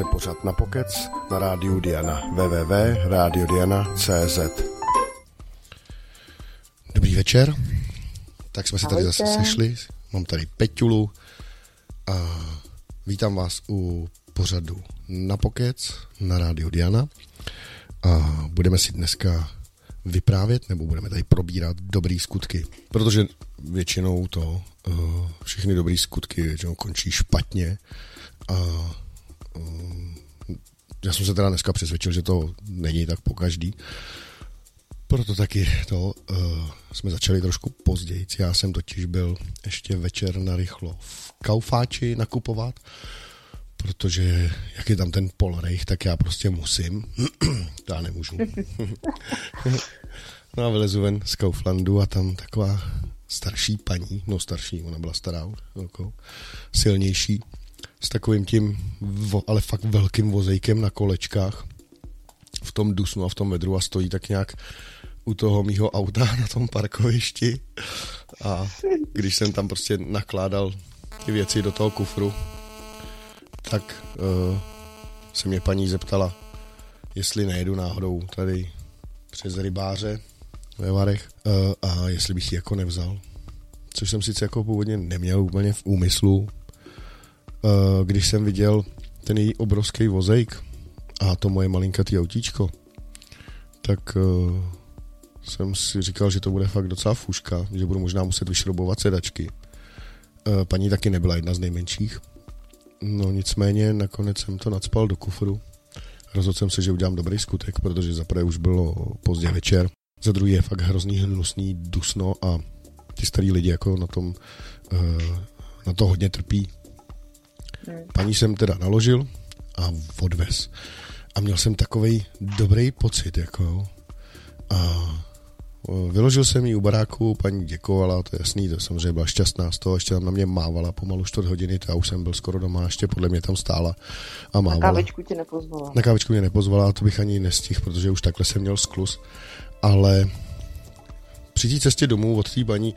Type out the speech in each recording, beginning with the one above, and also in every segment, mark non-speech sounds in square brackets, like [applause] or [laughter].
Posloucháte pořad na Pokec na rádiu Diana www.radiodiana.cz Dobrý večer, tak jsme se tady zase sešli, mám tady Peťulu a vítám vás u pořadu na Pokec na rádiu Diana. A budeme si dneska vyprávět, nebo budeme tady probírat dobrý skutky, protože většinou to, uh, všechny dobrý skutky většinou končí špatně. A uh, já jsem se teda dneska přesvědčil, že to není tak po každý. Proto taky to uh, jsme začali trošku později. Já jsem totiž byl ještě večer na rychlo v Kaufáči nakupovat, protože jak je tam ten polrejch, tak já prostě musím. [clears throat] já nemůžu. [laughs] no a vylezu ven z Kauflandu a tam taková starší paní, no starší, ona byla stará, silnější, s takovým tím, ale fakt velkým vozejkem na kolečkách v tom dusnu a v tom vedru a stojí tak nějak u toho mýho auta [laughs] na tom parkovišti a když jsem tam prostě nakládal ty věci do toho kufru, tak uh, se mě paní zeptala, jestli nejedu náhodou tady přes rybáře ve Varech uh, a jestli bych ji jako nevzal. Což jsem sice jako původně neměl úplně v úmyslu, když jsem viděl ten její obrovský vozejk a to moje malinkatý autíčko, tak uh, jsem si říkal, že to bude fakt docela fuška, že budu možná muset vyšrobovat sedačky. Uh, paní taky nebyla jedna z nejmenších, No nicméně nakonec jsem to nadspal do kufru. Rozhodl jsem se, že udělám dobrý skutek, protože za prvé už bylo pozdě večer, za druhý je fakt hrozný hnusný dusno a ty starý lidi jako na tom na to hodně trpí. Hmm. Paní jsem teda naložil a odvez. A měl jsem takový dobrý pocit, jako A Vyložil jsem ji u baráku, paní děkovala, to je jasný, to samozřejmě byla šťastná z toho, ještě tam na mě mávala pomalu čtvrt hodiny, to já už jsem byl skoro doma, ještě podle mě tam stála a mávala. Na kávečku tě nepozvala. Na kávečku mě nepozvala, to bych ani nestihl, protože už takhle jsem měl sklus, ale při té cestě domů od té paní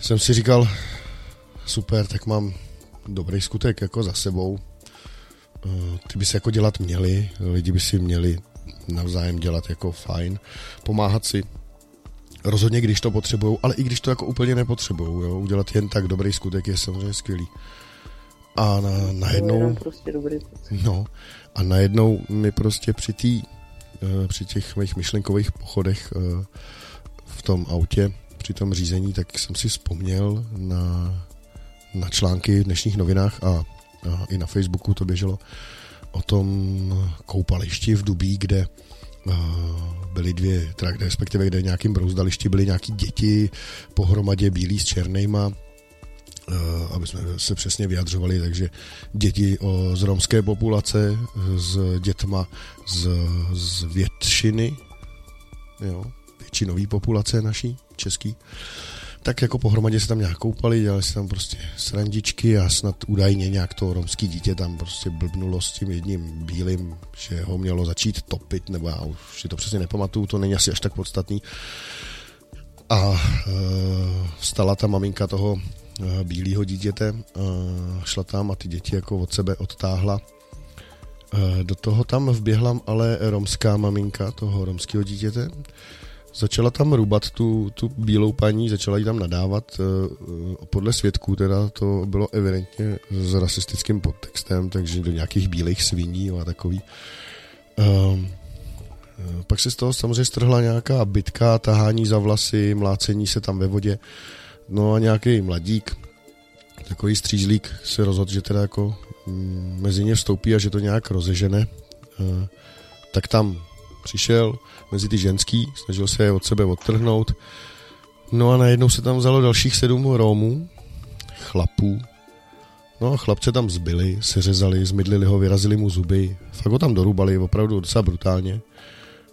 jsem si říkal, super, tak mám dobrý skutek jako za sebou, eh, ty by se jako dělat měli, lidi by si měli navzájem dělat jako fajn, pomáhat si. Rozhodně, když to potřebují, ale i když to jako úplně nepotřebují, jo, udělat jen tak dobrý skutek je samozřejmě skvělý. A na, najednou... Prostě dobrý no, a najednou mi prostě při tý, eh, při těch mých myšlenkových pochodech eh, v tom autě, při tom řízení, tak jsem si vzpomněl na, na články v dnešních novinách a, a i na Facebooku to běželo o tom koupališti v Dubí, kde byly dvě, teda respektive kde nějakým brouzdališti byly nějaký děti pohromadě bílí s černýma, aby jsme se přesně vyjadřovali, takže děti z romské populace s dětma z, z většiny, jo, většinový populace naší, český, tak jako pohromadě se tam nějak koupali, dělali si tam prostě srandičky a snad údajně nějak to romský dítě tam prostě blbnulo s tím jedním bílým, že ho mělo začít topit, nebo já už si to přesně nepamatuju, to není asi až tak podstatný. A e, vstala ta maminka toho e, bílého dítěte, e, šla tam a ty děti jako od sebe odtáhla. E, do toho tam vběhla ale romská maminka toho romského dítěte, začala tam rubat tu, tu bílou paní, začala jí tam nadávat. Eh, podle svědků teda to bylo evidentně s rasistickým podtextem, takže do nějakých bílých sviní a takový. Um, pak se z toho samozřejmě strhla nějaká bitka, tahání za vlasy, mlácení se tam ve vodě. No a nějaký mladík, takový střízlík se rozhodl, že teda jako mm, mezi ně vstoupí a že to nějak rozežene. Tak tam přišel mezi ty ženský, snažil se je od sebe odtrhnout. No a najednou se tam vzalo dalších sedm Rómů, chlapů. No a chlapce tam zbyli, seřezali, zmydlili ho, vyrazili mu zuby. Fakt ho tam dorubali, opravdu docela brutálně.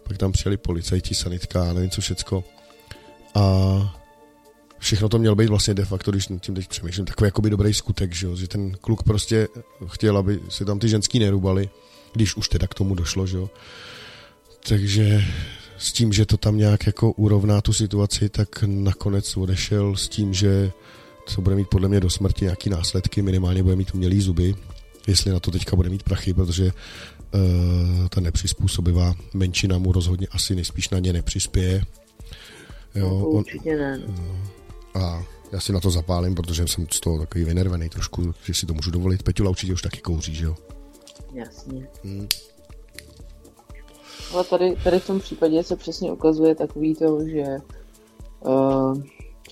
Pak tam přijeli policajti, sanitka, nevím co všecko. A všechno to mělo být vlastně de facto, když tím teď přemýšlím, takový jakoby dobrý skutek, že, jo? že ten kluk prostě chtěl, aby si tam ty ženský nerubali, když už teda k tomu došlo, že jo. Takže s tím, že to tam nějak jako urovná tu situaci, tak nakonec odešel s tím, že to bude mít podle mě do smrti nějaký následky, minimálně bude mít umělý zuby jestli na to teďka bude mít prachy, protože uh, ta nepřizpůsobivá menšina mu rozhodně asi nejspíš na ně nepřispěje. Jo, no, určitě ne. A já si na to zapálím, protože jsem z toho takový vynervený trošku, že si to můžu dovolit. Peťula určitě už taky kouří, že jo? Jasně. Hmm. Ale tady, tady v tom případě se přesně ukazuje takový to, že uh,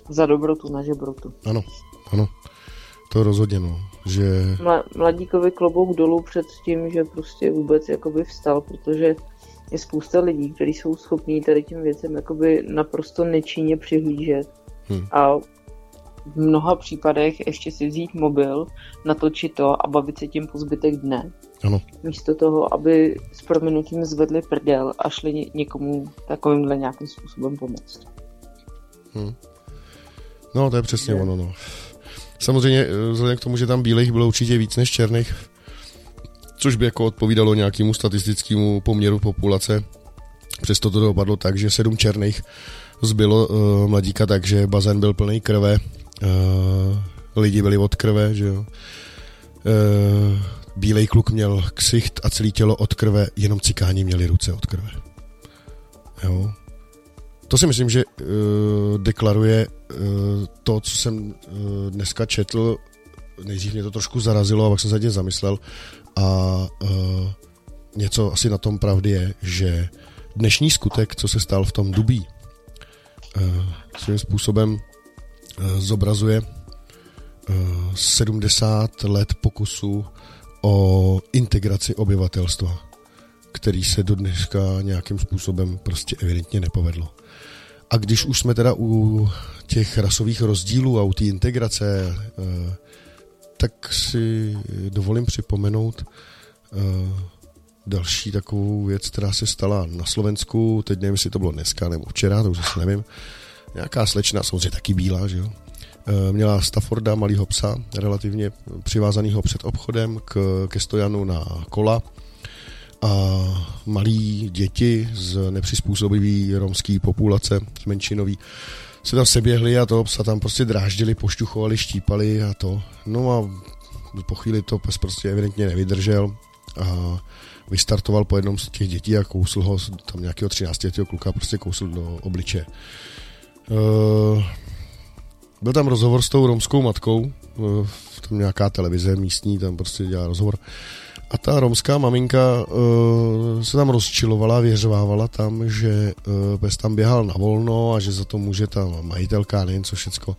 za dobrotu na žebrotu. Ano, ano. To rozhodně, no. Že... Mladíkovi klobouk dolů před tím, že prostě vůbec jakoby vstal, protože je spousta lidí, kteří jsou schopní tady těm věcem jakoby naprosto nečinně přihlížet. Hmm. A v mnoha případech ještě si vzít mobil, natočit to a bavit se tím po zbytek dne. Ano. Místo toho, aby s proměnutím zvedli prdel a šli někomu takovýmhle nějakým způsobem pomoct. Hmm. No, to je přesně je. ono, no. Samozřejmě, eh, vzhledem k tomu, že tam bílých bylo určitě víc než černých, což by jako odpovídalo nějakému statistickému poměru populace, přesto to dopadlo tak, že sedm černých zbylo uh, mladíka tak, že bazén byl plný krve, uh, lidi byli od krve, že jo. Uh, bílej kluk měl ksicht a celé tělo od krve, jenom cikáni měli ruce od krve. Jo. To si myslím, že uh, deklaruje uh, to, co jsem uh, dneska četl. Nejdřív mě to trošku zarazilo, a pak jsem se tím zamyslel. A uh, něco asi na tom pravdy je, že dnešní skutek, co se stal v tom Dubí, svým způsobem uh, zobrazuje uh, 70 let pokusu o integraci obyvatelstva, který se do dneška nějakým způsobem prostě evidentně nepovedlo. A když už jsme teda u těch rasových rozdílů a u té integrace, eh, tak si dovolím připomenout eh, další takovou věc, která se stala na Slovensku, teď nevím, jestli to bylo dneska nebo včera, to už asi nevím. Nějaká slečna, samozřejmě taky bílá, že jo? Eh, měla Stafforda, malýho psa, relativně přivázaného před obchodem k, ke stojanu na kola a malí děti z nepřizpůsobivé romské populace, menšinový, se tam seběhli a toho psa tam prostě dráždili, pošťuchovali, štípali a to. No a po chvíli to pes prostě evidentně nevydržel a vystartoval po jednom z těch dětí a kousl ho, tam nějakého 13 letého kluka prostě kousl do obliče. Uh, byl tam rozhovor s tou romskou matkou, uh, tam nějaká televize místní, tam prostě dělá rozhovor. A ta romská maminka uh, se tam rozčilovala, věřovávala tam, že uh, pes tam běhal na volno a že za to může ta majitelka, nevím co všecko.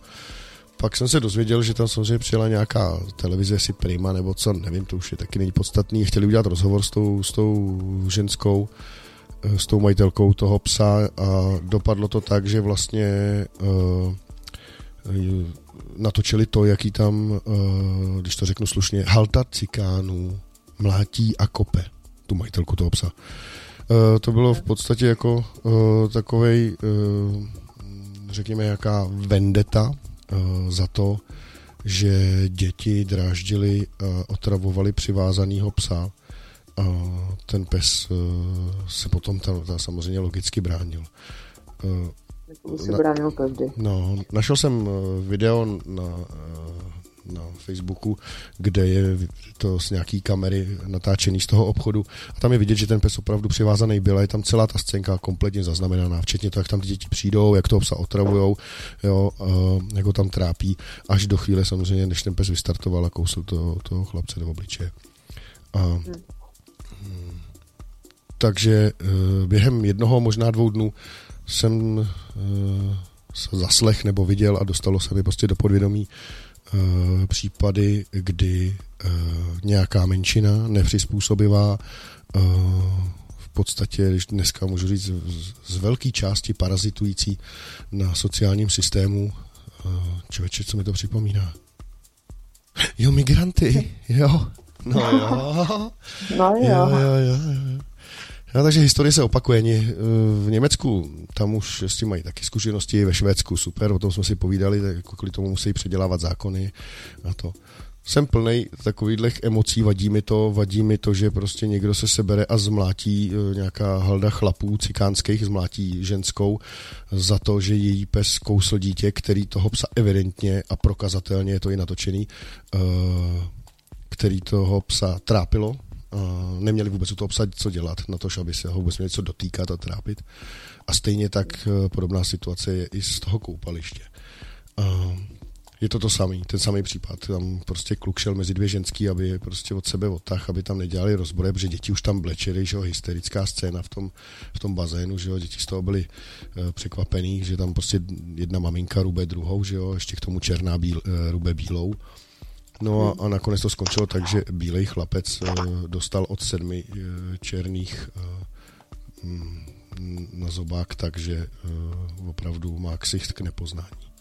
Pak jsem se dozvěděl, že tam samozřejmě přijela nějaká televize, si Prima nebo co, nevím, to už je taky není podstatný. Chtěli udělat rozhovor s tou, s tou ženskou, uh, s tou majitelkou toho psa a dopadlo to tak, že vlastně uh, natočili to, jaký tam, uh, když to řeknu slušně, halta cikánů mlátí a kope tu majitelku toho psa. Uh, to bylo v podstatě jako uh, takovej, uh, řekněme, jaká vendeta za to, že děti dráždili a otravovali přivázanýho psa a ten pes uh, se potom tam, tam samozřejmě logicky bránil. Uh, se bránil každý. No, našel jsem video na na Facebooku, kde je to z nějaký kamery natáčený z toho obchodu a tam je vidět, že ten pes opravdu přivázaný byl a je tam celá ta scénka kompletně zaznamenaná, včetně to, jak tam ty děti přijdou, jak toho psa otravujou, jo, jak ho tam trápí, až do chvíle samozřejmě, než ten pes vystartoval a kousl toho, toho chlapce do obličeje. A, hmm. takže eh, během jednoho, možná dvou dnů jsem eh, zaslech nebo viděl a dostalo se mi prostě do podvědomí případy, kdy eh, nějaká menšina nepřizpůsobivá eh, v podstatě, když dneska můžu říct, z velké části parazitující na sociálním systému. Člověče, co mi to připomíná? Jo, migranty, [laughs] jo. No jo. No jo. jo, jo, jo, jo. No, takže historie se opakuje. V Německu tam už s tím mají taky zkušenosti, ve Švédsku super, o tom jsme si povídali, tak jako kvůli tomu musí předělávat zákony a to. Jsem plný takových emocí, vadí mi to, vadí mi to, že prostě někdo se sebere a zmlátí e, nějaká halda chlapů cikánských, zmlátí ženskou za to, že její pes kousl dítě, který toho psa evidentně a prokazatelně je to i natočený, uh, který toho psa trápilo. Neměli vůbec u toho psa co dělat, na to, aby se ho vůbec měli co dotýkat a trápit. A stejně tak podobná situace je i z toho koupaliště je to to samý, ten samý případ. Tam prostě kluk šel mezi dvě ženský, aby je prostě od sebe odtah, aby tam nedělali rozbory, protože děti už tam blečely, že jo, hysterická scéna v tom, v tom bazénu, že jo, děti z toho byly uh, překvapený, že tam prostě jedna maminka rube druhou, že jo, ještě k tomu černá bíl, uh, rube bílou. No a, a nakonec to skončilo tak, že bílej chlapec uh, dostal od sedmi uh, černých uh, na zobák, takže opravdu má ksicht k nepoznání.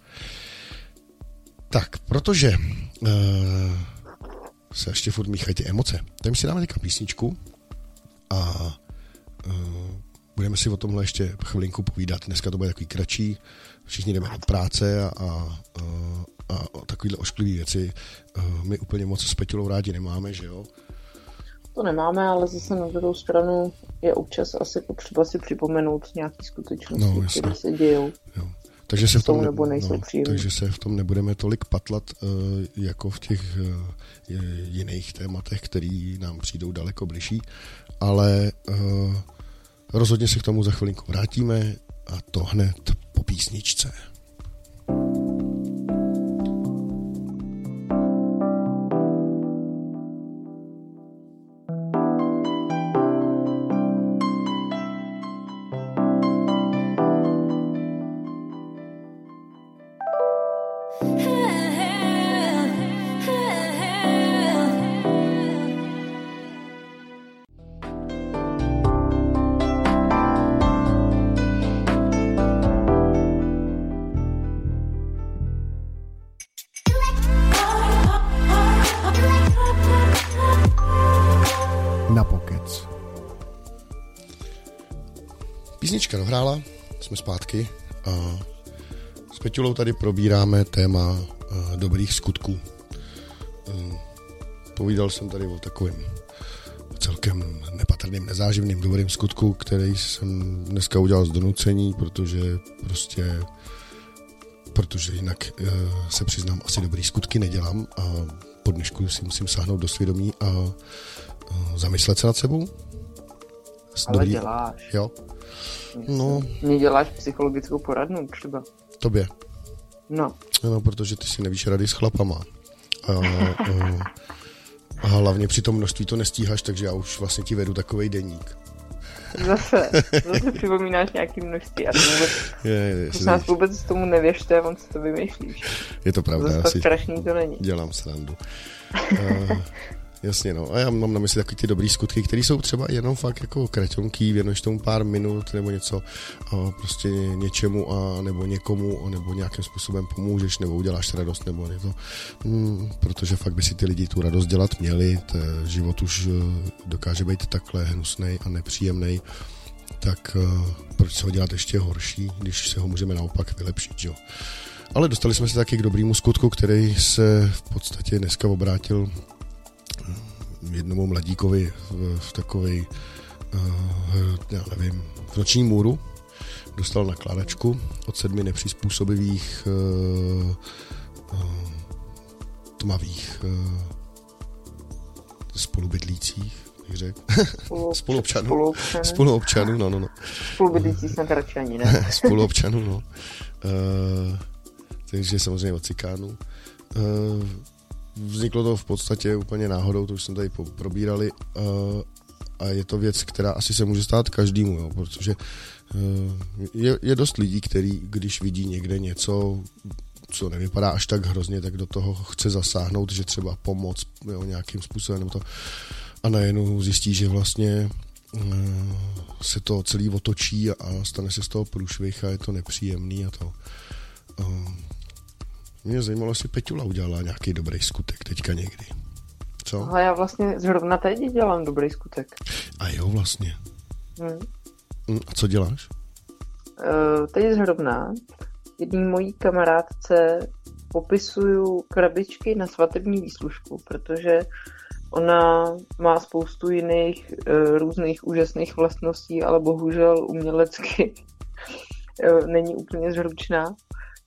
Tak, protože uh, se ještě furt míchají ty emoce, tak si dáme teďka písničku a uh, budeme si o tomhle ještě chvilinku povídat. Dneska to bude takový kratší, všichni jdeme do práce a, a, a, a takovýhle ošklivý věci uh, my úplně moc s Petilou rádi nemáme, že jo? To nemáme, ale zase na druhou stranu je občas asi potřeba si připomenout nějaké skutečnosti, no, které se dějou. Jo. Takže se, v tom, nebo nejsou no, takže se v tom nebudeme tolik patlat uh, jako v těch uh, jiných tématech, který nám přijdou daleko bližší, ale uh, rozhodně se k tomu za chvilinku vrátíme a to hned po písničce. Dohrála, jsme zpátky a s Peťulou tady probíráme téma uh, dobrých skutků. Uh, povídal jsem tady o takovém celkem nepatrným, nezáživným dobrým skutku, který jsem dneska udělal z donucení, protože prostě protože jinak uh, se přiznám, asi dobrý skutky nedělám a po dnešku si musím sáhnout do svědomí a uh, zamyslet se nad sebou. Ale dobrý, děláš. Jo, No. Mě děláš psychologickou poradnu třeba. Tobě? No. No, protože ty si nevíš rady s chlapama. A, a, a hlavně při tom množství to nestíháš, takže já už vlastně ti vedu takovej deník. Zase, [laughs] zase připomínáš nějaký množství a to vůbec, je, je, je, nás vůbec tomu nevěřte, on si to vymýšlíš. Je to pravda. Zase strašný to není. Dělám srandu. uh, [laughs] Jasně, no. A já mám na mysli takový ty dobrý skutky, které jsou třeba jenom fakt jako kraťonký, věnuješ tomu pár minut nebo něco a prostě něčemu a nebo někomu a nebo nějakým způsobem pomůžeš nebo uděláš radost nebo něco. Hmm, protože fakt by si ty lidi tu radost dělat měli, ten život už eh, dokáže být takhle hnusný a nepříjemný tak uh, proč se ho dělat ještě horší, když se ho můžeme naopak vylepšit, jo. Ale dostali jsme se taky k dobrému skutku, který se v podstatě dneska obrátil jednomu mladíkovi v, v takovej, uh, já nevím, v noční můru dostal nakládačku od sedmi nepřizpůsobivých uh, uh, tmavých uh, spolubydlících, bych řekl. [laughs] Spoluobčanů. Spoluobčanů. Spoluobčanů, no, no, no. Spolubydlící snad radši ani ne. [laughs] Spoluobčanů, no. Uh, takže samozřejmě od cikánů. Uh, Vzniklo to v podstatě úplně náhodou, to už jsme tady probírali uh, a je to věc, která asi se může stát každému, jo, protože uh, je, je dost lidí, který když vidí někde něco, co nevypadá až tak hrozně, tak do toho chce zasáhnout, že třeba pomoc jo, nějakým způsobem nebo to a najednou zjistí, že vlastně uh, se to celý otočí a stane se z toho průšvih a je to nepříjemný a to. Mě zajímalo, jestli Peťula udělala nějaký dobrý skutek teďka někdy. Co? Ale já vlastně zrovna teď dělám dobrý skutek. A jo, vlastně. Hmm. A co děláš? Uh, teď zrovna jedný mojí kamarádce popisuju krabičky na svatební výslužku, protože ona má spoustu jiných uh, různých úžasných vlastností, ale bohužel umělecky uh, [laughs] není úplně zručná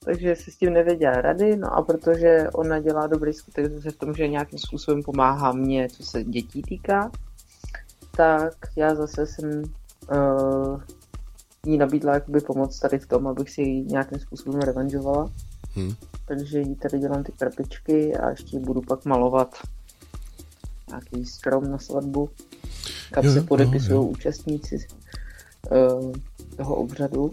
takže si s tím nevěděla rady, no a protože ona dělá dobrý skutek zase v tom, že nějakým způsobem pomáhá mě, co se dětí týká, tak já zase jsem uh, jí nabídla jakoby pomoc tady v tom, abych si ji nějakým způsobem revanžovala. Hmm. Takže jí tady dělám ty krabičky a ještě budu pak malovat nějaký strom na svatbu, kam jo, se podepisují účastníci uh, toho obřadu.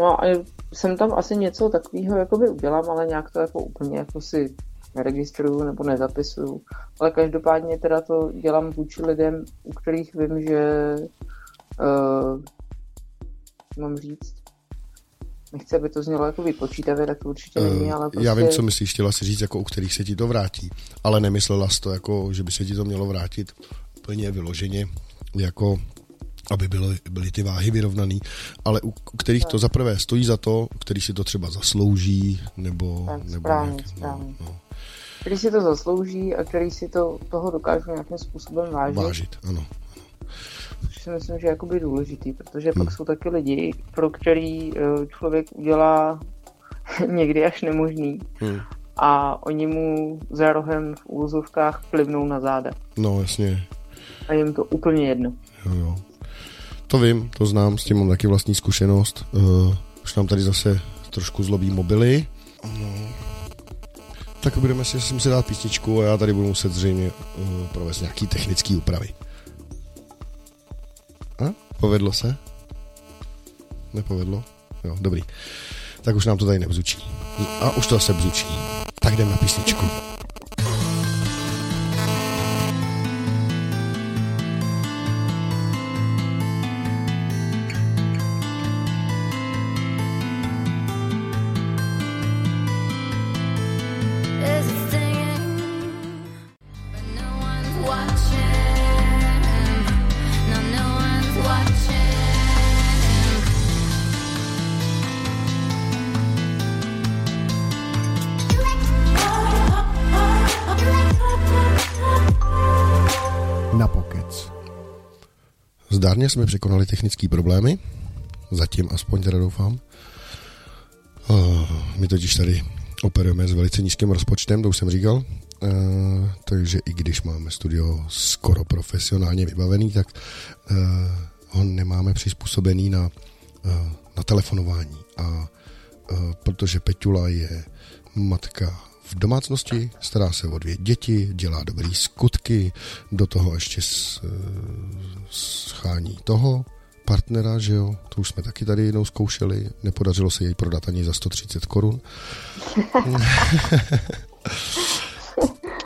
No a jsem tam asi něco takového jakoby udělám, ale nějak to jako úplně jako si neregistruju nebo nezapisuju. Ale každopádně teda to dělám vůči lidem, u kterých vím, že uh, mám říct, nechci, aby to znělo jako vypočítavě, tak to určitě není, eh, ale prostě... Já vím, co myslíš, chtěla si říct, jako u kterých se ti to vrátí, ale nemyslela jsi to, jako, že by se ti to mělo vrátit úplně vyloženě, jako aby byly, byly ty váhy vyrovnaný, ale u, u kterých to zaprvé stojí za to, který si to třeba zaslouží, nebo... Tak, nebo správně, nějak, správně. No, no. Který si to zaslouží a který si to, toho dokážu nějakým způsobem vážit. Vážit, ano. Což si myslím, že je jakoby důležitý, protože hmm. pak jsou taky lidi, pro který eh, člověk udělá [laughs] někdy až nemožný. Hmm. A oni mu za rohem v úvozovkách plivnou na záda. No, jasně. A jim to úplně jedno. Jo, jo. To vím, to znám, s tím mám taky vlastní zkušenost. Uh, už nám tady zase trošku zlobí mobily. No. Tak budeme si, si dát písničku a já tady budu muset zřejmě uh, provést nějaký technický úpravy. A? Povedlo se? Nepovedlo? Jo, dobrý. Tak už nám to tady nebzučí. A už to zase bzučí. Tak jdem na písničku. Zdárně jsme překonali technické problémy, zatím aspoň teda doufám. Uh, my totiž tady operujeme s velice nízkým rozpočtem, to už jsem říkal, uh, takže i když máme studio skoro profesionálně vybavený, tak uh, ho nemáme přizpůsobený na, na telefonování. A protože Peťula je matka v domácnosti, stará se o dvě děti, dělá dobrý skutky, do toho ještě s, schání toho partnera, že jo, to už jsme taky tady jednou zkoušeli, nepodařilo se jej prodat ani za 130 korun. [laughs]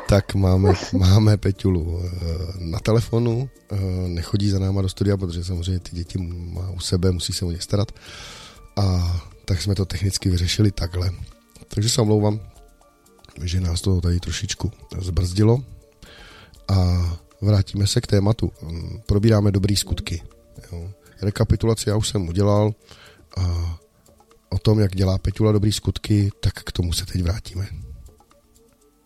tak máme, máme Peťulu eh, na telefonu, eh, nechodí za náma do studia, protože samozřejmě ty děti má u sebe, musí se o ně starat. A tak jsme to technicky vyřešili takhle. Takže se omlouvám, že nás to tady trošičku zbrzdilo a vrátíme se k tématu. Probíráme dobrý skutky. Jo. Rekapitulaci já už jsem udělal a o tom, jak dělá Peťula dobrý skutky, tak k tomu se teď vrátíme.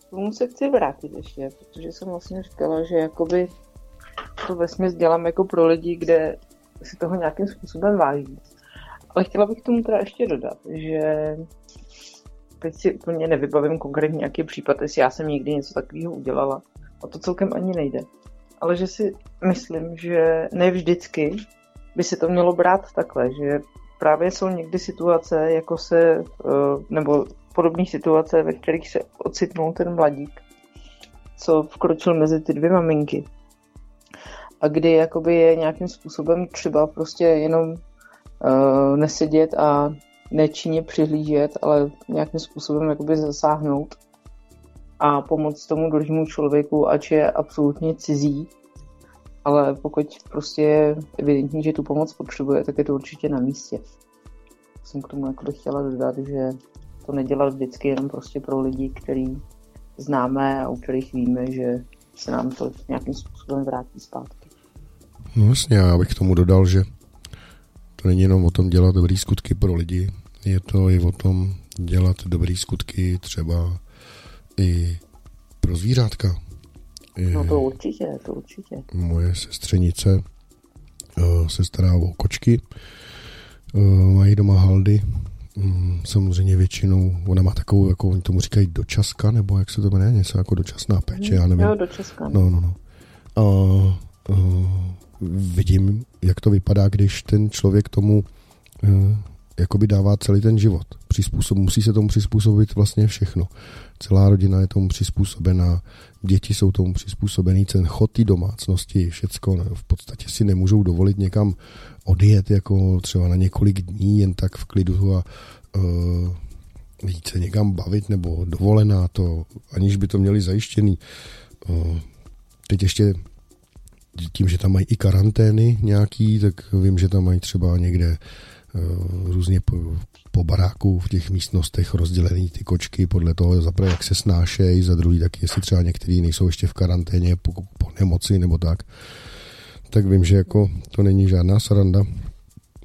K tomu se chci vrátit ještě, protože jsem vlastně říkala, že jakoby to vesměs dělám jako pro lidi, kde si toho nějakým způsobem váží. Ale chtěla bych tomu teda ještě dodat, že teď si úplně nevybavím konkrétně nějaký případ, jestli já jsem někdy něco takového udělala. A to celkem ani nejde. Ale že si myslím, že ne vždycky by se to mělo brát takhle, že právě jsou někdy situace, jako se, eh, nebo podobné situace, ve kterých se ocitnul ten mladík, co vkročil mezi ty dvě maminky. A kdy jakoby je nějakým způsobem třeba prostě jenom uh, nesedět a nečinně přihlížet, ale nějakým způsobem jakoby zasáhnout a pomoct tomu druhému člověku, ač je absolutně cizí, ale pokud prostě je evidentní, že tu pomoc potřebuje, tak je to určitě na místě. Jsem k tomu jako chtěla dodat, že to nedělat vždycky jenom prostě pro lidi, který známe a u kterých víme, že se nám to nějakým způsobem vrátí zpátky. No vlastně, já bych k tomu dodal, že to není jenom o tom dělat dobrý skutky pro lidi, je to i o tom dělat dobrý skutky třeba i pro zvířátka. No to určitě, to určitě. Moje sestřenice uh, se stará o kočky, uh, mají doma haldy, mm, samozřejmě většinou, ona má takovou, jako oni tomu říkají dočaska, nebo jak se to jmenuje, něco jako dočasná péče, já nevím. Jo, dočaska. No, no, no. A, a vidím, jak to vypadá, když ten člověk tomu eh, jakoby dává celý ten život. Přizpůsob, musí se tomu přizpůsobit vlastně všechno. Celá rodina je tomu přizpůsobená, děti jsou tomu přizpůsobený, ten chod té domácnosti, všecko, ne, v podstatě si nemůžou dovolit někam odjet jako třeba na několik dní jen tak v klidu a uh, jít se někam bavit nebo dovolená to, aniž by to měli zajištěný. Uh, teď ještě tím, že tam mají i karantény nějaký, tak vím, že tam mají třeba někde různě po, po baráku v těch místnostech rozdělený ty kočky podle toho, za prvé, jak se snášejí, za druhý tak, jestli třeba některý nejsou ještě v karanténě po, po nemoci nebo tak. Tak vím, že jako to není žádná sranda.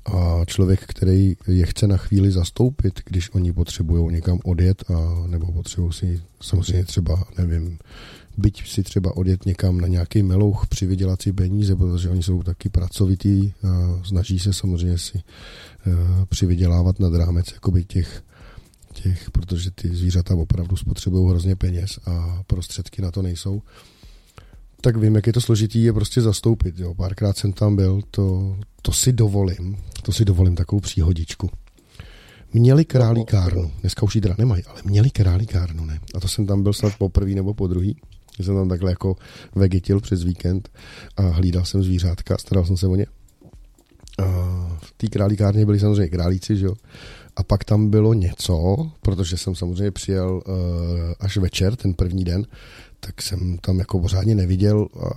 A člověk, který je chce na chvíli zastoupit, když oni potřebují někam odjet, a, nebo potřebují si samozřejmě třeba, nevím, byť si třeba odjet někam na nějaký melouch, přivydělat si peníze, protože oni jsou taky pracovitý a snaží se samozřejmě si přivydělávat nad rámec jakoby těch, těch, protože ty zvířata opravdu spotřebují hrozně peněz a prostředky na to nejsou. Tak vím, jak je to složitý je prostě zastoupit. Jo. Párkrát jsem tam byl, to, to si dovolím, to si dovolím takovou příhodičku. Měli králíkárnu, dneska už ji teda nemají, ale měli králíkárnu, ne? A to jsem tam byl snad po prvý nebo po druhý. Jsem tam takhle jako vegetil přes víkend a hlídal jsem zvířátka, staral jsem se o ně. A té králíkárně byli samozřejmě králíci, že jo. A pak tam bylo něco, protože jsem samozřejmě přijel uh, až večer, ten první den, tak jsem tam jako pořádně neviděl. A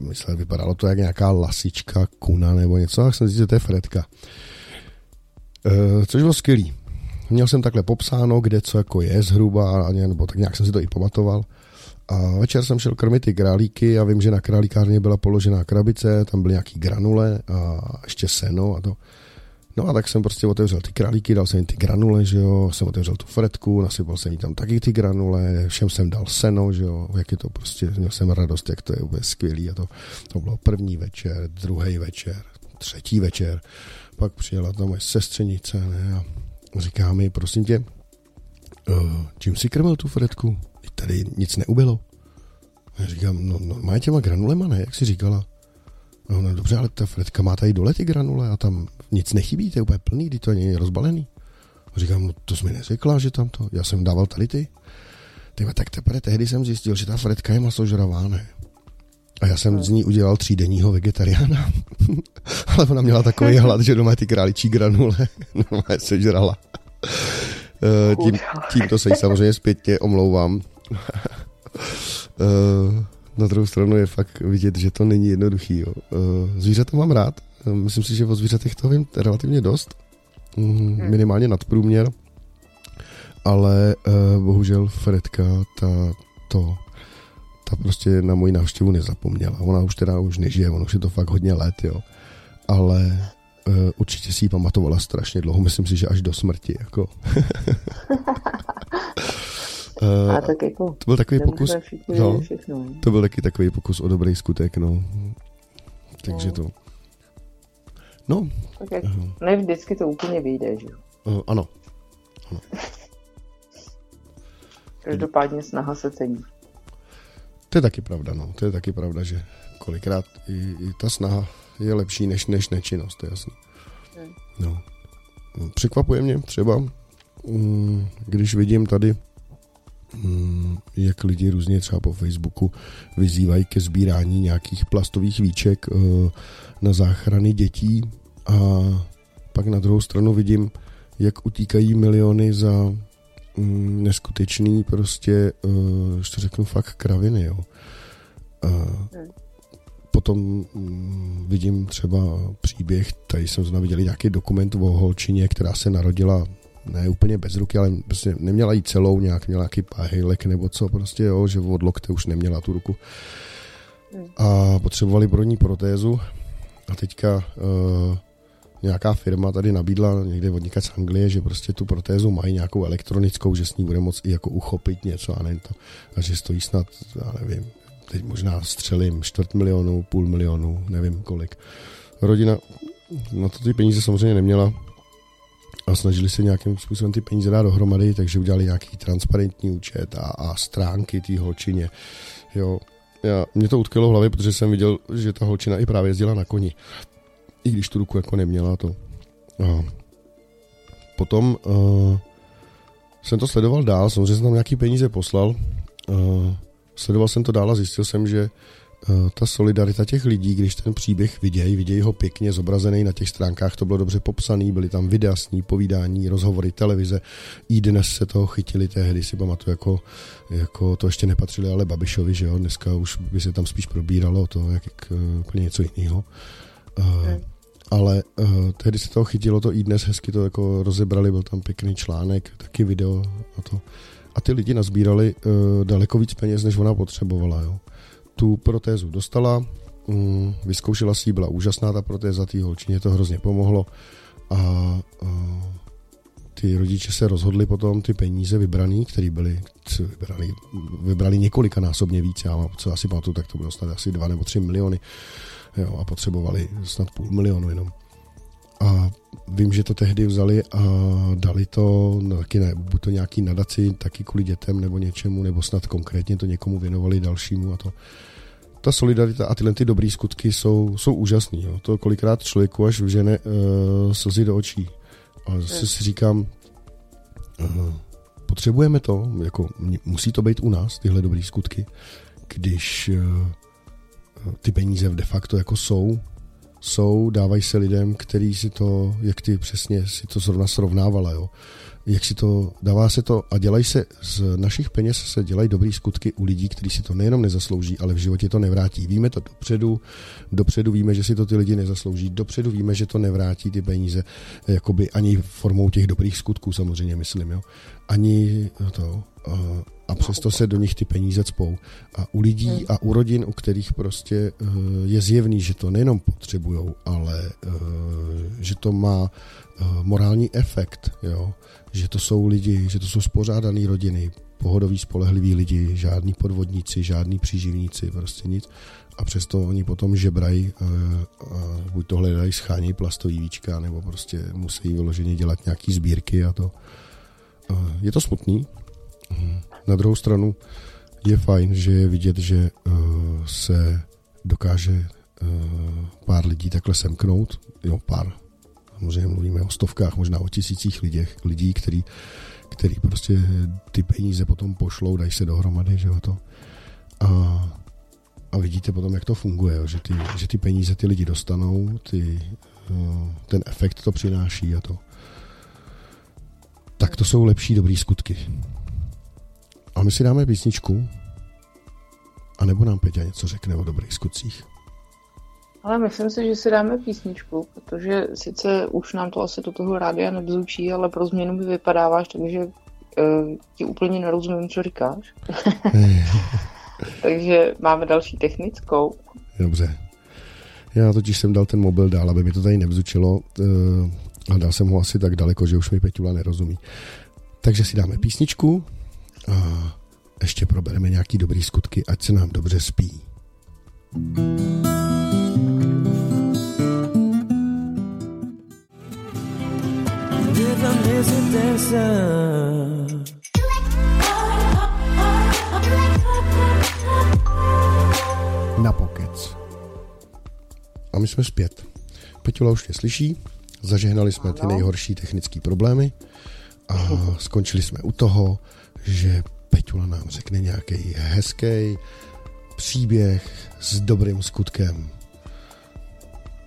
myslel, vypadalo to jak nějaká lasička, kuna nebo něco, a jsem zjistil, že to je Fredka. Uh, což bylo skvělý. Měl jsem takhle popsáno, kde co jako je zhruba, nebo tak nějak jsem si to i pamatoval. A večer jsem šel krmit ty králíky a vím, že na králíkárně byla položená krabice, tam byly nějaký granule a ještě seno a to. No a tak jsem prostě otevřel ty králíky, dal jsem jim ty granule, že jo, jsem otevřel tu fretku, nasypal jsem jí tam taky ty granule, všem jsem dal seno, že jo, jak je to prostě, měl jsem radost, jak to je úplně skvělý a to, to bylo první večer, druhý večer, třetí večer, pak přijela tam moje sestřenice, ne, a říká mi, prosím tě, uh, čím si krmil tu fretku? tady nic neubylo. A já říkám, no normálně těma granulema, ne, jak si říkala. No, no dobře, ale ta Fredka má tady dole ty granule a tam nic nechybí, to je úplně plný, kdy to není rozbalený. A říkám, no to jsi mi neřekla, že tam to, já jsem dával tady ty. Tyba, tak teprve tehdy jsem zjistil, že ta Fredka je masožravá, ne? A já jsem z ní udělal třídenního vegetariána. [laughs] Ale ona měla takový [laughs] hlad, že doma ty králičí granule [laughs] normálně sežrala. Eh, tím, tímto se jí samozřejmě zpětně omlouvám. Eh, na druhou stranu je fakt vidět, že to není jednoduchý. Jo. Eh, zvířata mám rád. Myslím si, že o zvířatech toho vím relativně dost. Mm, hmm. Minimálně nadprůměr. Ale bohužel Fredka ta, to, ta prostě na moji návštěvu nezapomněla. Ona už teda už nežije, ono už je to fakt hodně let, jo. Ale uh, určitě si ji pamatovala strašně dlouho, myslím si, že až do smrti. Jako. [laughs] [laughs] uh, A tak jako, to byl takový pokus, no, všechno. to byl taky takový pokus o dobrý skutek, no. Takže no. to. No. Tak jak, uh, ne vždycky to úplně vyjde, že jo? Uh, ano. ano. [laughs] Každopádně snaha se cení. To je taky pravda, no. To je taky pravda, že kolikrát i, i ta snaha je lepší než, než nečinnost, to je jasný. Hmm. No. Překvapuje mě třeba, mm, když vidím tady, jak lidi různě třeba po Facebooku vyzývají ke sbírání nějakých plastových víček eh, na záchrany dětí a pak na druhou stranu vidím, jak utíkají miliony za mm, neskutečný prostě, uh, to řeknu fakt kraviny, jo. Potom mm, vidím třeba příběh, tady jsem znovu viděl nějaký dokument o holčině, která se narodila ne úplně bez ruky, ale prostě neměla jí celou, nějak měla nějaký pahylek nebo co, prostě jo, že od lokte už neměla tu ruku. A potřebovali pro ní protézu a teďka uh, nějaká firma tady nabídla někde od z Anglie, že prostě tu protézu mají nějakou elektronickou, že s ní bude moct i jako uchopit něco a ne to. A že stojí snad, já nevím, teď možná střelím čtvrt milionu, půl milionu, nevím kolik. Rodina na to ty peníze samozřejmě neměla a snažili se nějakým způsobem ty peníze dát dohromady, takže udělali nějaký transparentní účet a, a stránky té holčině. Jo, já, mě to utkalo v hlavě, protože jsem viděl, že ta holčina i právě jezdila na koni. I když tu ruku jako neměla to. A potom uh, jsem to sledoval dál, samozřejmě jsem tam nějaký peníze poslal. Uh, sledoval jsem to dál a zjistil jsem, že ta solidarita těch lidí, když ten příběh vidějí, vidějí ho pěkně zobrazený na těch stránkách, to bylo dobře popsaný, byly tam videa s ní, povídání, rozhovory, televize. I dnes se toho chytili tehdy, si pamatuju, jako, jako to ještě nepatřili ale Babišovi, že jo, dneska už by se tam spíš probíralo to, jak, jak uh, úplně něco jiného. Uh, hmm ale uh, tehdy se toho chytilo to i dnes, hezky to jako rozebrali, byl tam pěkný článek, taky video a to. A ty lidi nazbírali uh, daleko víc peněz, než ona potřebovala. Jo. Tu protézu dostala, um, vyzkoušela si byla úžasná ta protéza, té holčině to hrozně pomohlo a uh, ty rodiče se rozhodli potom ty peníze vybraný, které byly vybrali, vybrali několikanásobně víc, já mám, co asi pamatuju, tak to bylo snad asi dva nebo tři miliony jo, a potřebovali snad půl milionu jenom. A vím, že to tehdy vzali a dali to, no, taky ne, buď to nějaký nadaci, taky kvůli dětem nebo něčemu, nebo snad konkrétně to někomu věnovali dalšímu a to. Ta solidarita a tyhle ty dobré skutky jsou, jsou úžasný. Jo. To kolikrát člověku až vžene uh, slzy do očí. A zase si říkám, uh, potřebujeme to, jako musí to být u nás, tyhle dobré skutky, když uh, ty peníze de facto jako jsou, jsou, dávají se lidem, který si to, jak ty přesně si to zrovna srovnávala, jo. Jak si to, dává se to a dělají se, z našich peněz se dělají dobrý skutky u lidí, kteří si to nejenom nezaslouží, ale v životě to nevrátí. Víme to dopředu, dopředu víme, že si to ty lidi nezaslouží, dopředu víme, že to nevrátí ty peníze, jakoby ani formou těch dobrých skutků samozřejmě, myslím, jo. Ani to, a přesto se do nich ty peníze cpou. A u lidí a u rodin, u kterých prostě uh, je zjevný, že to nejenom potřebujou, ale uh, že to má uh, morální efekt, jo? že to jsou lidi, že to jsou spořádané rodiny, pohodoví, spolehliví lidi, žádní podvodníci, žádní příživníci, prostě nic. A přesto oni potom žebrají, buď to hledají, schání plastový víčka, nebo prostě musí vyloženě dělat nějaký sbírky a to. Je to smutný, na druhou stranu je fajn, že je vidět, že uh, se dokáže uh, pár lidí takhle semknout, jo, pár, samozřejmě mluvíme o stovkách, možná o tisících lidech, lidí, který, který prostě ty peníze potom pošlou, dají se dohromady, že jo, to. A, a vidíte potom, jak to funguje, že ty, že ty peníze ty lidi dostanou, ty, uh, ten efekt to přináší a to. Tak to jsou lepší dobrý skutky. A my si dáme písničku, a nebo nám Peťa něco řekne o dobrých skutcích. Ale myslím si, že si dáme písničku, protože sice už nám to asi do toho rádia nebzučí, ale pro změnu mi vypadáváš, takže uh, ti úplně nerozumím, co říkáš. [laughs] takže máme další technickou. Dobře. Já totiž jsem dal ten mobil dál, aby mi to tady nebzučilo uh, a dal jsem ho asi tak daleko, že už mi Peťula nerozumí. Takže si dáme písničku a ještě probereme nějaký dobrý skutky, ať se nám dobře spí. Na pokec. A my jsme zpět. Peťula už mě slyší, zažehnali jsme ty nejhorší technické problémy a skončili jsme u toho, že Peťula nám řekne nějaký hezký příběh s dobrým skutkem.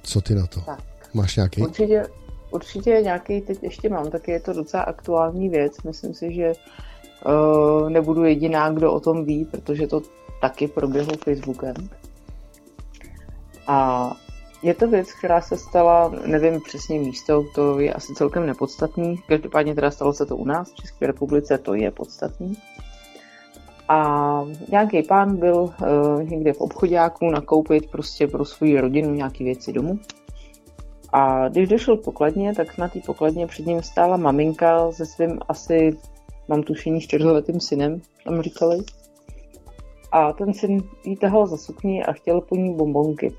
Co ty na to? Tak. Máš nějaký? Určitě, určitě nějaký teď ještě mám, taky je to docela aktuální věc. Myslím si, že uh, nebudu jediná, kdo o tom ví, protože to taky proběhlo Facebookem. A je to věc, která se stala, nevím přesně místo, to je asi celkem nepodstatný. Každopádně teda stalo se to u nás v České republice, to je podstatný. A nějaký pán byl uh, někde v obchodáku nakoupit prostě pro svou rodinu nějaké věci domů. A když došel k pokladně, tak na té pokladně před ním stála maminka se svým asi, mám tušení, čtyřletým synem, tam říkali. A ten syn jí tahal za sukni a chtěl po ní bombonky.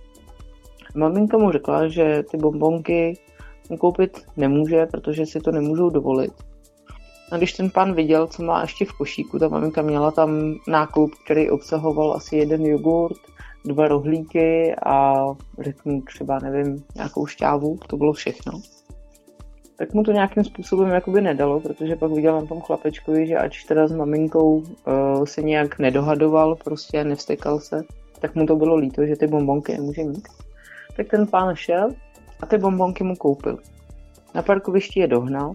Maminka mu řekla, že ty bombonky koupit nemůže, protože si to nemůžou dovolit. A když ten pan viděl, co má ještě v košíku, ta maminka měla tam nákup, který obsahoval asi jeden jogurt, dva rohlíky a řeknu třeba, nevím, nějakou šťávu, to bylo všechno. Tak mu to nějakým způsobem jakoby nedalo, protože pak viděl na tom chlapečkovi, že ač teda s maminkou uh, se nějak nedohadoval, prostě nevstekal se, tak mu to bylo líto, že ty bombonky nemůže mít. Tak ten pán šel a ty bombonky mu koupil. Na parkovišti je dohnal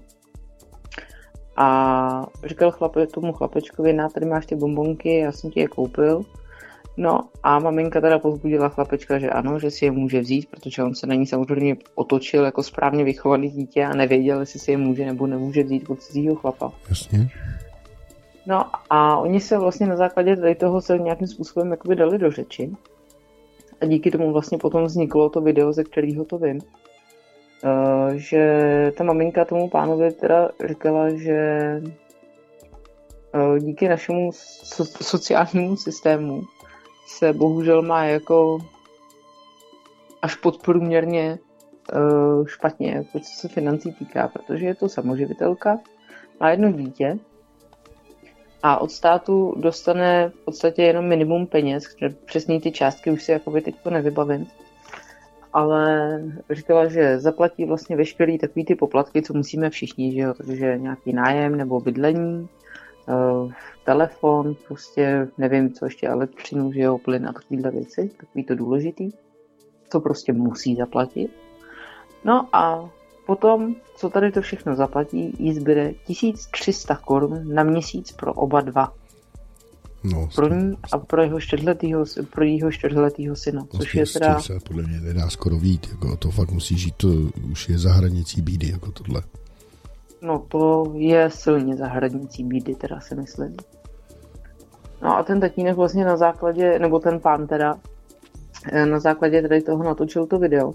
a říkal chlape, tomu chlapečkovi, na tady máš ty bombonky, já jsem ti je koupil. No a maminka teda pozbudila chlapečka, že ano, že si je může vzít, protože on se na ní samozřejmě otočil jako správně vychovaný dítě a nevěděl, jestli si je může nebo nemůže vzít od cizího chlapa. Jasně. No a oni se vlastně na základě tady toho se nějakým způsobem jakoby dali do řeči. A díky tomu vlastně potom vzniklo to video, ze kterého to vím. Uh, že ta maminka tomu pánovi teda říkala, že uh, díky našemu so- sociálnímu systému se bohužel má jako až podprůměrně uh, špatně, jako co se financí týká, protože je to samoživitelka, má jedno dítě a od státu dostane v podstatě jenom minimum peněz, které přesně ty částky už si jakoby teď nevybavím. Ale říkala, že zaplatí vlastně veškerý takový ty poplatky, co musíme všichni, že jo? takže nějaký nájem nebo bydlení, uh, telefon, prostě nevím, co ještě, elektřinu, že jo, plyn a takovýhle věci, takový to důležitý. To prostě musí zaplatit. No a potom, co tady to všechno zaplatí, jí zbyde 1300 korun na měsíc pro oba dva. No, pro ní a pro jeho čtyřletýho, pro jeho čtyřletýho syna, vlastně což je teda... se podle mě nedá skoro vít, jako to fakt musí žít, to už je za hranicí bídy, jako tohle. No to je silně za hranicí bídy, teda si myslím. No a ten tatínek vlastně na základě, nebo ten pán teda, eh, na základě tady toho natočil to video,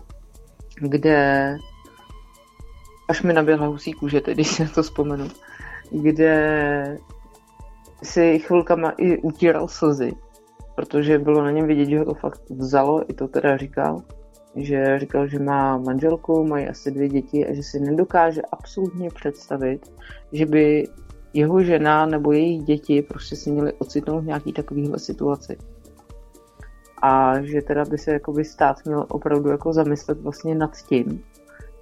kde až mi naběhla husí kůže, [laughs] když si na to vzpomenu, kde si chvilkama i utíral slzy, protože bylo na něm vidět, že ho to fakt vzalo, i to teda říkal, že říkal, že má manželku, mají asi dvě děti a že si nedokáže absolutně představit, že by jeho žena nebo její děti prostě si měli ocitnout v nějaký takovýhle situaci. A že teda by se jakoby stát měl opravdu jako zamyslet vlastně nad tím,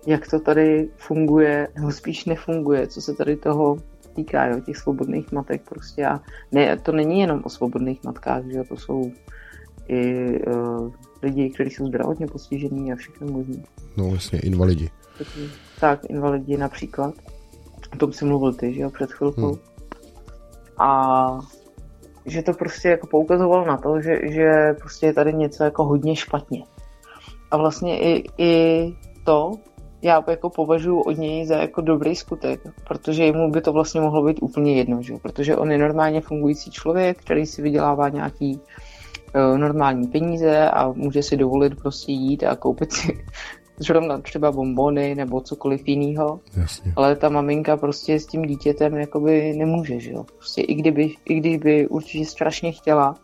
jak to tady funguje, nebo spíš nefunguje, co se tady toho týká, jo, těch svobodných matek prostě a ne, to není jenom o svobodných matkách, že to jsou i uh, lidi, kteří jsou zdravotně postižení a všechno možné. No vlastně invalidi. Tak, invalidi například. O tom si mluvil ty, že jo, před chvilkou. Hmm. A že to prostě jako poukazoval na to, že, že prostě je tady něco jako hodně špatně. A vlastně i, i to, já jako považuji od něj za jako dobrý skutek, protože mu by to vlastně mohlo být úplně jedno, že? protože on je normálně fungující člověk, který si vydělává nějaký uh, normální peníze a může si dovolit prostě jít a koupit si [laughs] zrovna třeba bombony nebo cokoliv jiného. Ale ta maminka prostě s tím dítětem jakoby nemůže, že jo. Prostě i kdyby, i kdyby určitě strašně chtěla,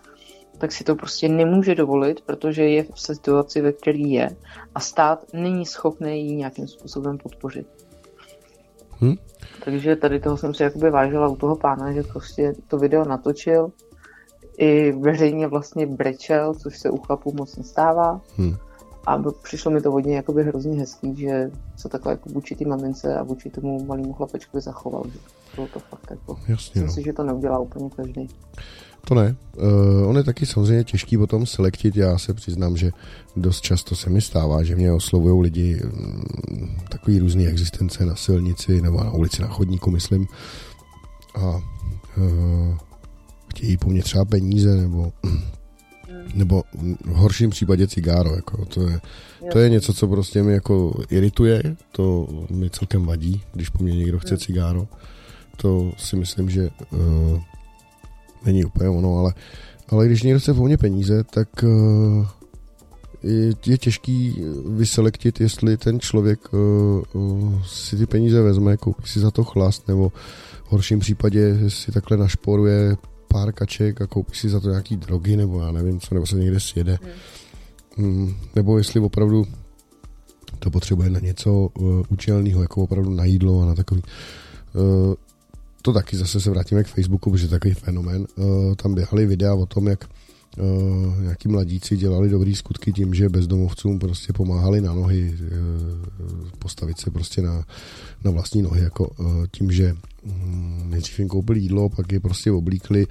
tak si to prostě nemůže dovolit, protože je v situaci, ve které je a stát není schopný ji nějakým způsobem podpořit. Hm? Takže tady toho jsem si jakoby vážila u toho pána, že prostě to video natočil, i veřejně vlastně brečel, což se u chlapů moc nestává. Hm. A přišlo mi to hodně jakoby hrozně hezký, že se takhle jako vůči té mamince a vůči tomu malému chlapečkovi zachoval. Že bylo to fakt jako... Jasně, Myslím no. si, že to neudělá úplně každý. To ne. Uh, on je taky samozřejmě těžký potom selektit. Já se přiznám, že dost často se mi stává, že mě oslovují lidi um, takový různý existence na silnici nebo na ulici na chodníku, myslím. A uh, chtějí po mně třeba peníze nebo nebo v horším případě cigáro, jako to je, to je něco, co prostě mi jako irituje, to mi celkem vadí, když po mně někdo chce cigáro, to si myslím, že uh, není úplně ono, ale, ale když někdo chce po mně peníze, tak uh, je, je těžký vyselektit, jestli ten člověk uh, uh, si ty peníze vezme, koupí si za to chlast, nebo v horším případě si takhle našporuje pár kaček a koupí si za to nějaký drogy, nebo já nevím co, nebo se někde sjede. Hmm. Mm, nebo jestli opravdu to potřebuje na něco účelného, jako opravdu na jídlo a na takový. To taky zase se vrátíme k Facebooku, protože takový fenomén. Uh, tam běhali videa o tom, jak nějaký mladíci dělali dobrý skutky tím, že bezdomovcům prostě pomáhali na nohy, uh, postavit se prostě na, na vlastní nohy, jako tím, že um, nejdřív jim koupili jídlo, pak je prostě oblíkli,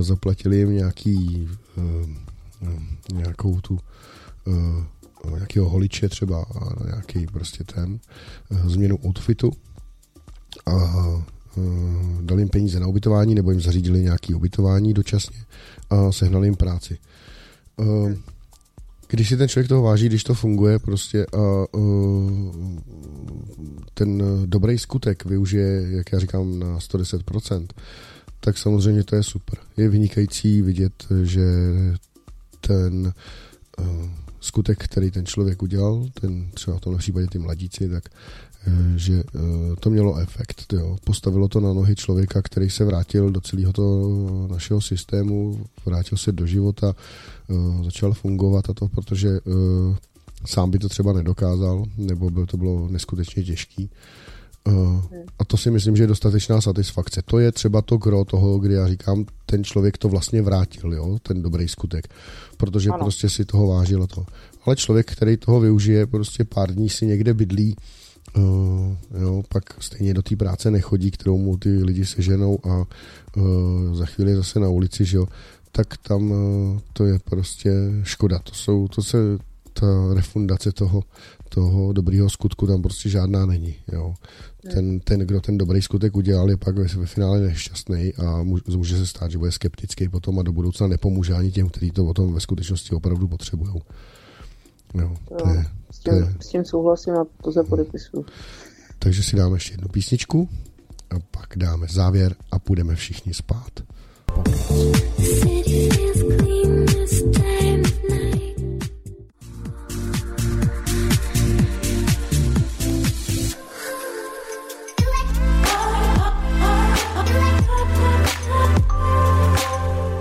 zaplatili jim nějaký nějakou tu nějakého holiče třeba a nějaký prostě ten změnu outfitu a uh, dali jim peníze na ubytování nebo jim zařídili nějaké ubytování dočasně a sehnali jim práci. Uh, když si ten člověk toho váží, když to funguje prostě a uh, ten dobrý skutek využije, jak já říkám, na 110%, tak samozřejmě to je super. Je vynikající vidět, že ten skutek, který ten člověk udělal, ten třeba v tomhle případě ty mladíci, tak uh, že uh, to mělo efekt. Jo. Postavilo to na nohy člověka, který se vrátil do celého toho našeho systému, vrátil se do života, uh, začal fungovat a to, protože sám by to třeba nedokázal, nebo by to bylo neskutečně těžký. Uh, a to si myslím, že je dostatečná satisfakce. To je třeba to gro toho, kdy já říkám, ten člověk to vlastně vrátil, jo, ten dobrý skutek, protože ano. prostě si toho vážilo to. Ale člověk, který toho využije, prostě pár dní si někde bydlí, uh, jo, pak stejně do té práce nechodí, kterou mu ty lidi seženou a uh, za chvíli zase na ulici, že jo, tak tam uh, to je prostě škoda. To jsou, to se, ta refundace toho, toho dobrého skutku tam prostě žádná není. Jo. Ten, ten, kdo ten dobrý skutek udělal, je pak ve, ve finále nešťastný a může se stát, že bude skeptický potom a do budoucna nepomůže ani těm, kteří to potom ve skutečnosti opravdu potřebují. Jo, to je, s, tím, to je... s tím souhlasím a to se podepisuju. Takže si dáme ještě jednu písničku a pak dáme závěr a půjdeme všichni spát.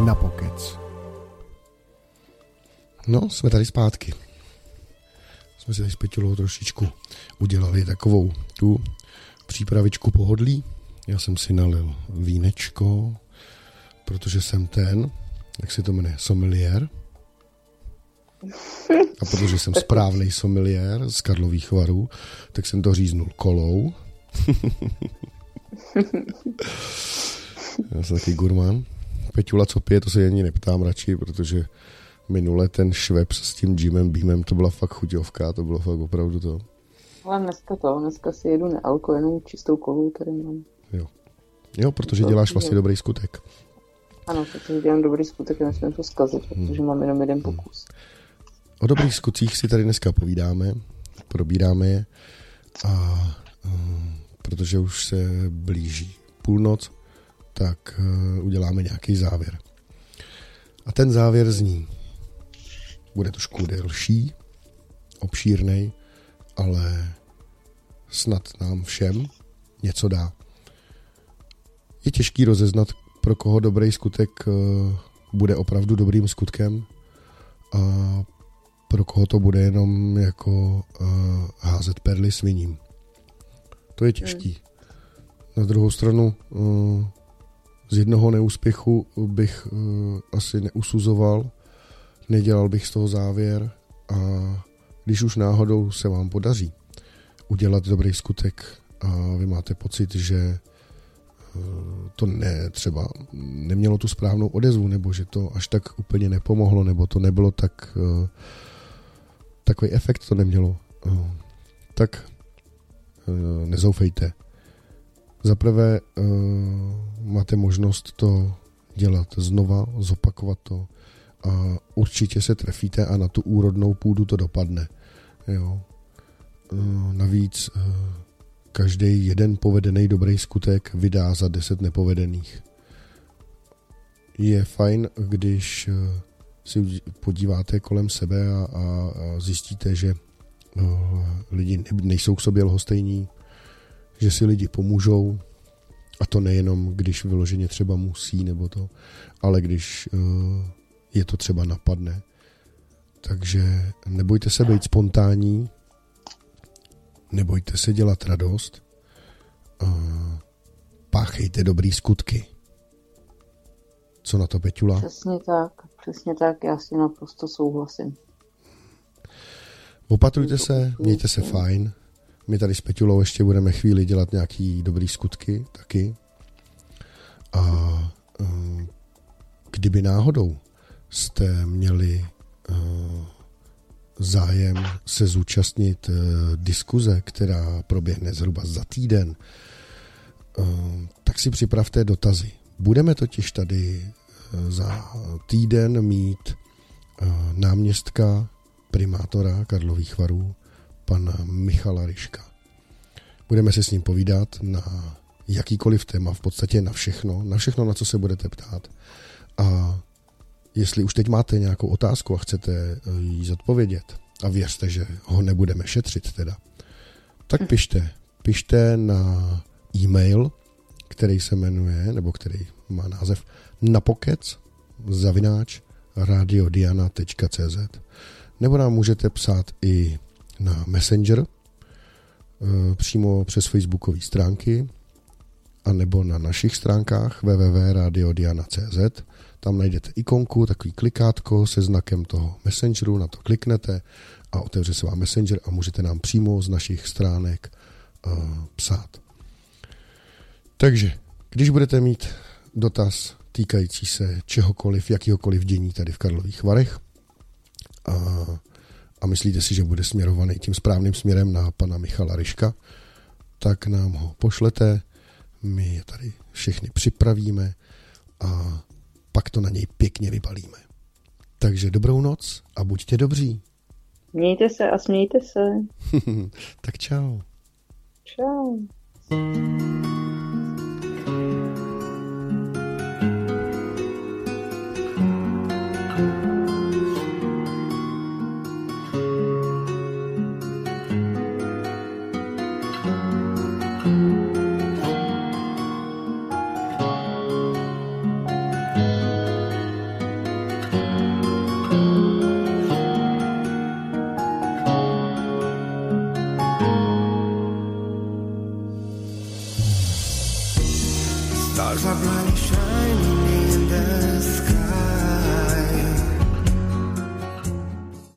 Na pokec. No, jsme tady zpátky. Jsme si tady s trošičku udělali takovou tu přípravičku pohodlí. Já jsem si nalil vínečko, protože jsem ten, jak se to jmenuje, sommelier. A protože jsem správný sommelier z Karlových varů, tak jsem to říznul kolou. [laughs] Já jsem takový gurmán. Peťula, co pije, to se ani neptám radši, protože minule ten švep s tím Jimem Beamem, to byla fakt chuťovka, to bylo fakt opravdu to. Ale dneska to, dneska si jedu nealko, jenom čistou kolu tady mám. Jo. Jo, protože to, děláš vlastně jo. dobrý skutek. Ano, protože dělám dobrý skutek, nesmím to zkazit, hmm. protože hmm. mám jenom jeden hmm. pokus. O dobrých skutcích si tady dneska povídáme, probíráme je a um, protože už se blíží půlnoc, tak uh, uděláme nějaký závěr. A ten závěr zní, bude trošku delší, obšírnej, ale snad nám všem něco dá. Je těžký rozeznat, pro koho dobrý skutek uh, bude opravdu dobrým skutkem a pro koho to bude jenom jako uh, házet perly sviním. To je těžký. Hmm. Na druhou stranu z jednoho neúspěchu bych uh, asi neusuzoval, nedělal bych z toho závěr a když už náhodou se vám podaří udělat dobrý skutek a vy máte pocit, že uh, to ne, třeba nemělo tu správnou odezvu, nebo že to až tak úplně nepomohlo, nebo to nebylo tak uh, takový efekt to nemělo, tak nezoufejte Zaprvé uh, máte možnost to dělat znova, zopakovat to a určitě se trefíte a na tu úrodnou půdu to dopadne. Jo. Uh, navíc uh, každý jeden povedený dobrý skutek vydá za deset nepovedených. Je fajn, když uh, si podíváte kolem sebe a, a, a zjistíte, že lidi nejsou k sobě lhostejní, že si lidi pomůžou, a to nejenom, když vyloženě třeba musí nebo to, ale když uh, je to třeba napadne. Takže nebojte se být spontánní, nebojte se dělat radost, páchejte dobrý skutky. Co na to, Peťula? Přesně tak, přesně tak, já si naprosto souhlasím. Opatrujte se, mějte se fajn. My tady s Peťulou ještě budeme chvíli dělat nějaký dobrý skutky taky. A um, kdyby náhodou jste měli uh, zájem se zúčastnit uh, diskuze, která proběhne zhruba za týden, uh, tak si připravte dotazy. Budeme totiž tady za týden mít náměstka primátora Karlových varů, pana Michala Ryška. Budeme se s ním povídat na jakýkoliv téma, v podstatě na všechno, na všechno, na co se budete ptát. A jestli už teď máte nějakou otázku a chcete eh, jí zodpovědět, a věřte, že ho nebudeme šetřit teda, tak pište. Pište na e-mail, který se jmenuje, nebo který má název napokec zavináč radiodiana.cz nebo nám můžete psát i na Messenger, eh, přímo přes facebookové stránky, a nebo na našich stránkách www.radiodiana.cz. Tam najdete ikonku, takový klikátko se znakem toho Messengeru, na to kliknete a otevře se vám Messenger a můžete nám přímo z našich stránek uh, psát. Takže, když budete mít dotaz týkající se čehokoliv, jakýhokoliv dění tady v Karlových Varech, a, a myslíte si, že bude směrovaný tím správným směrem na pana Michala Ryška, tak nám ho pošlete, my je tady všechny připravíme a pak to na něj pěkně vybalíme. Takže dobrou noc a buďte dobří. Mějte se a smějte se. [laughs] tak čau. Čau.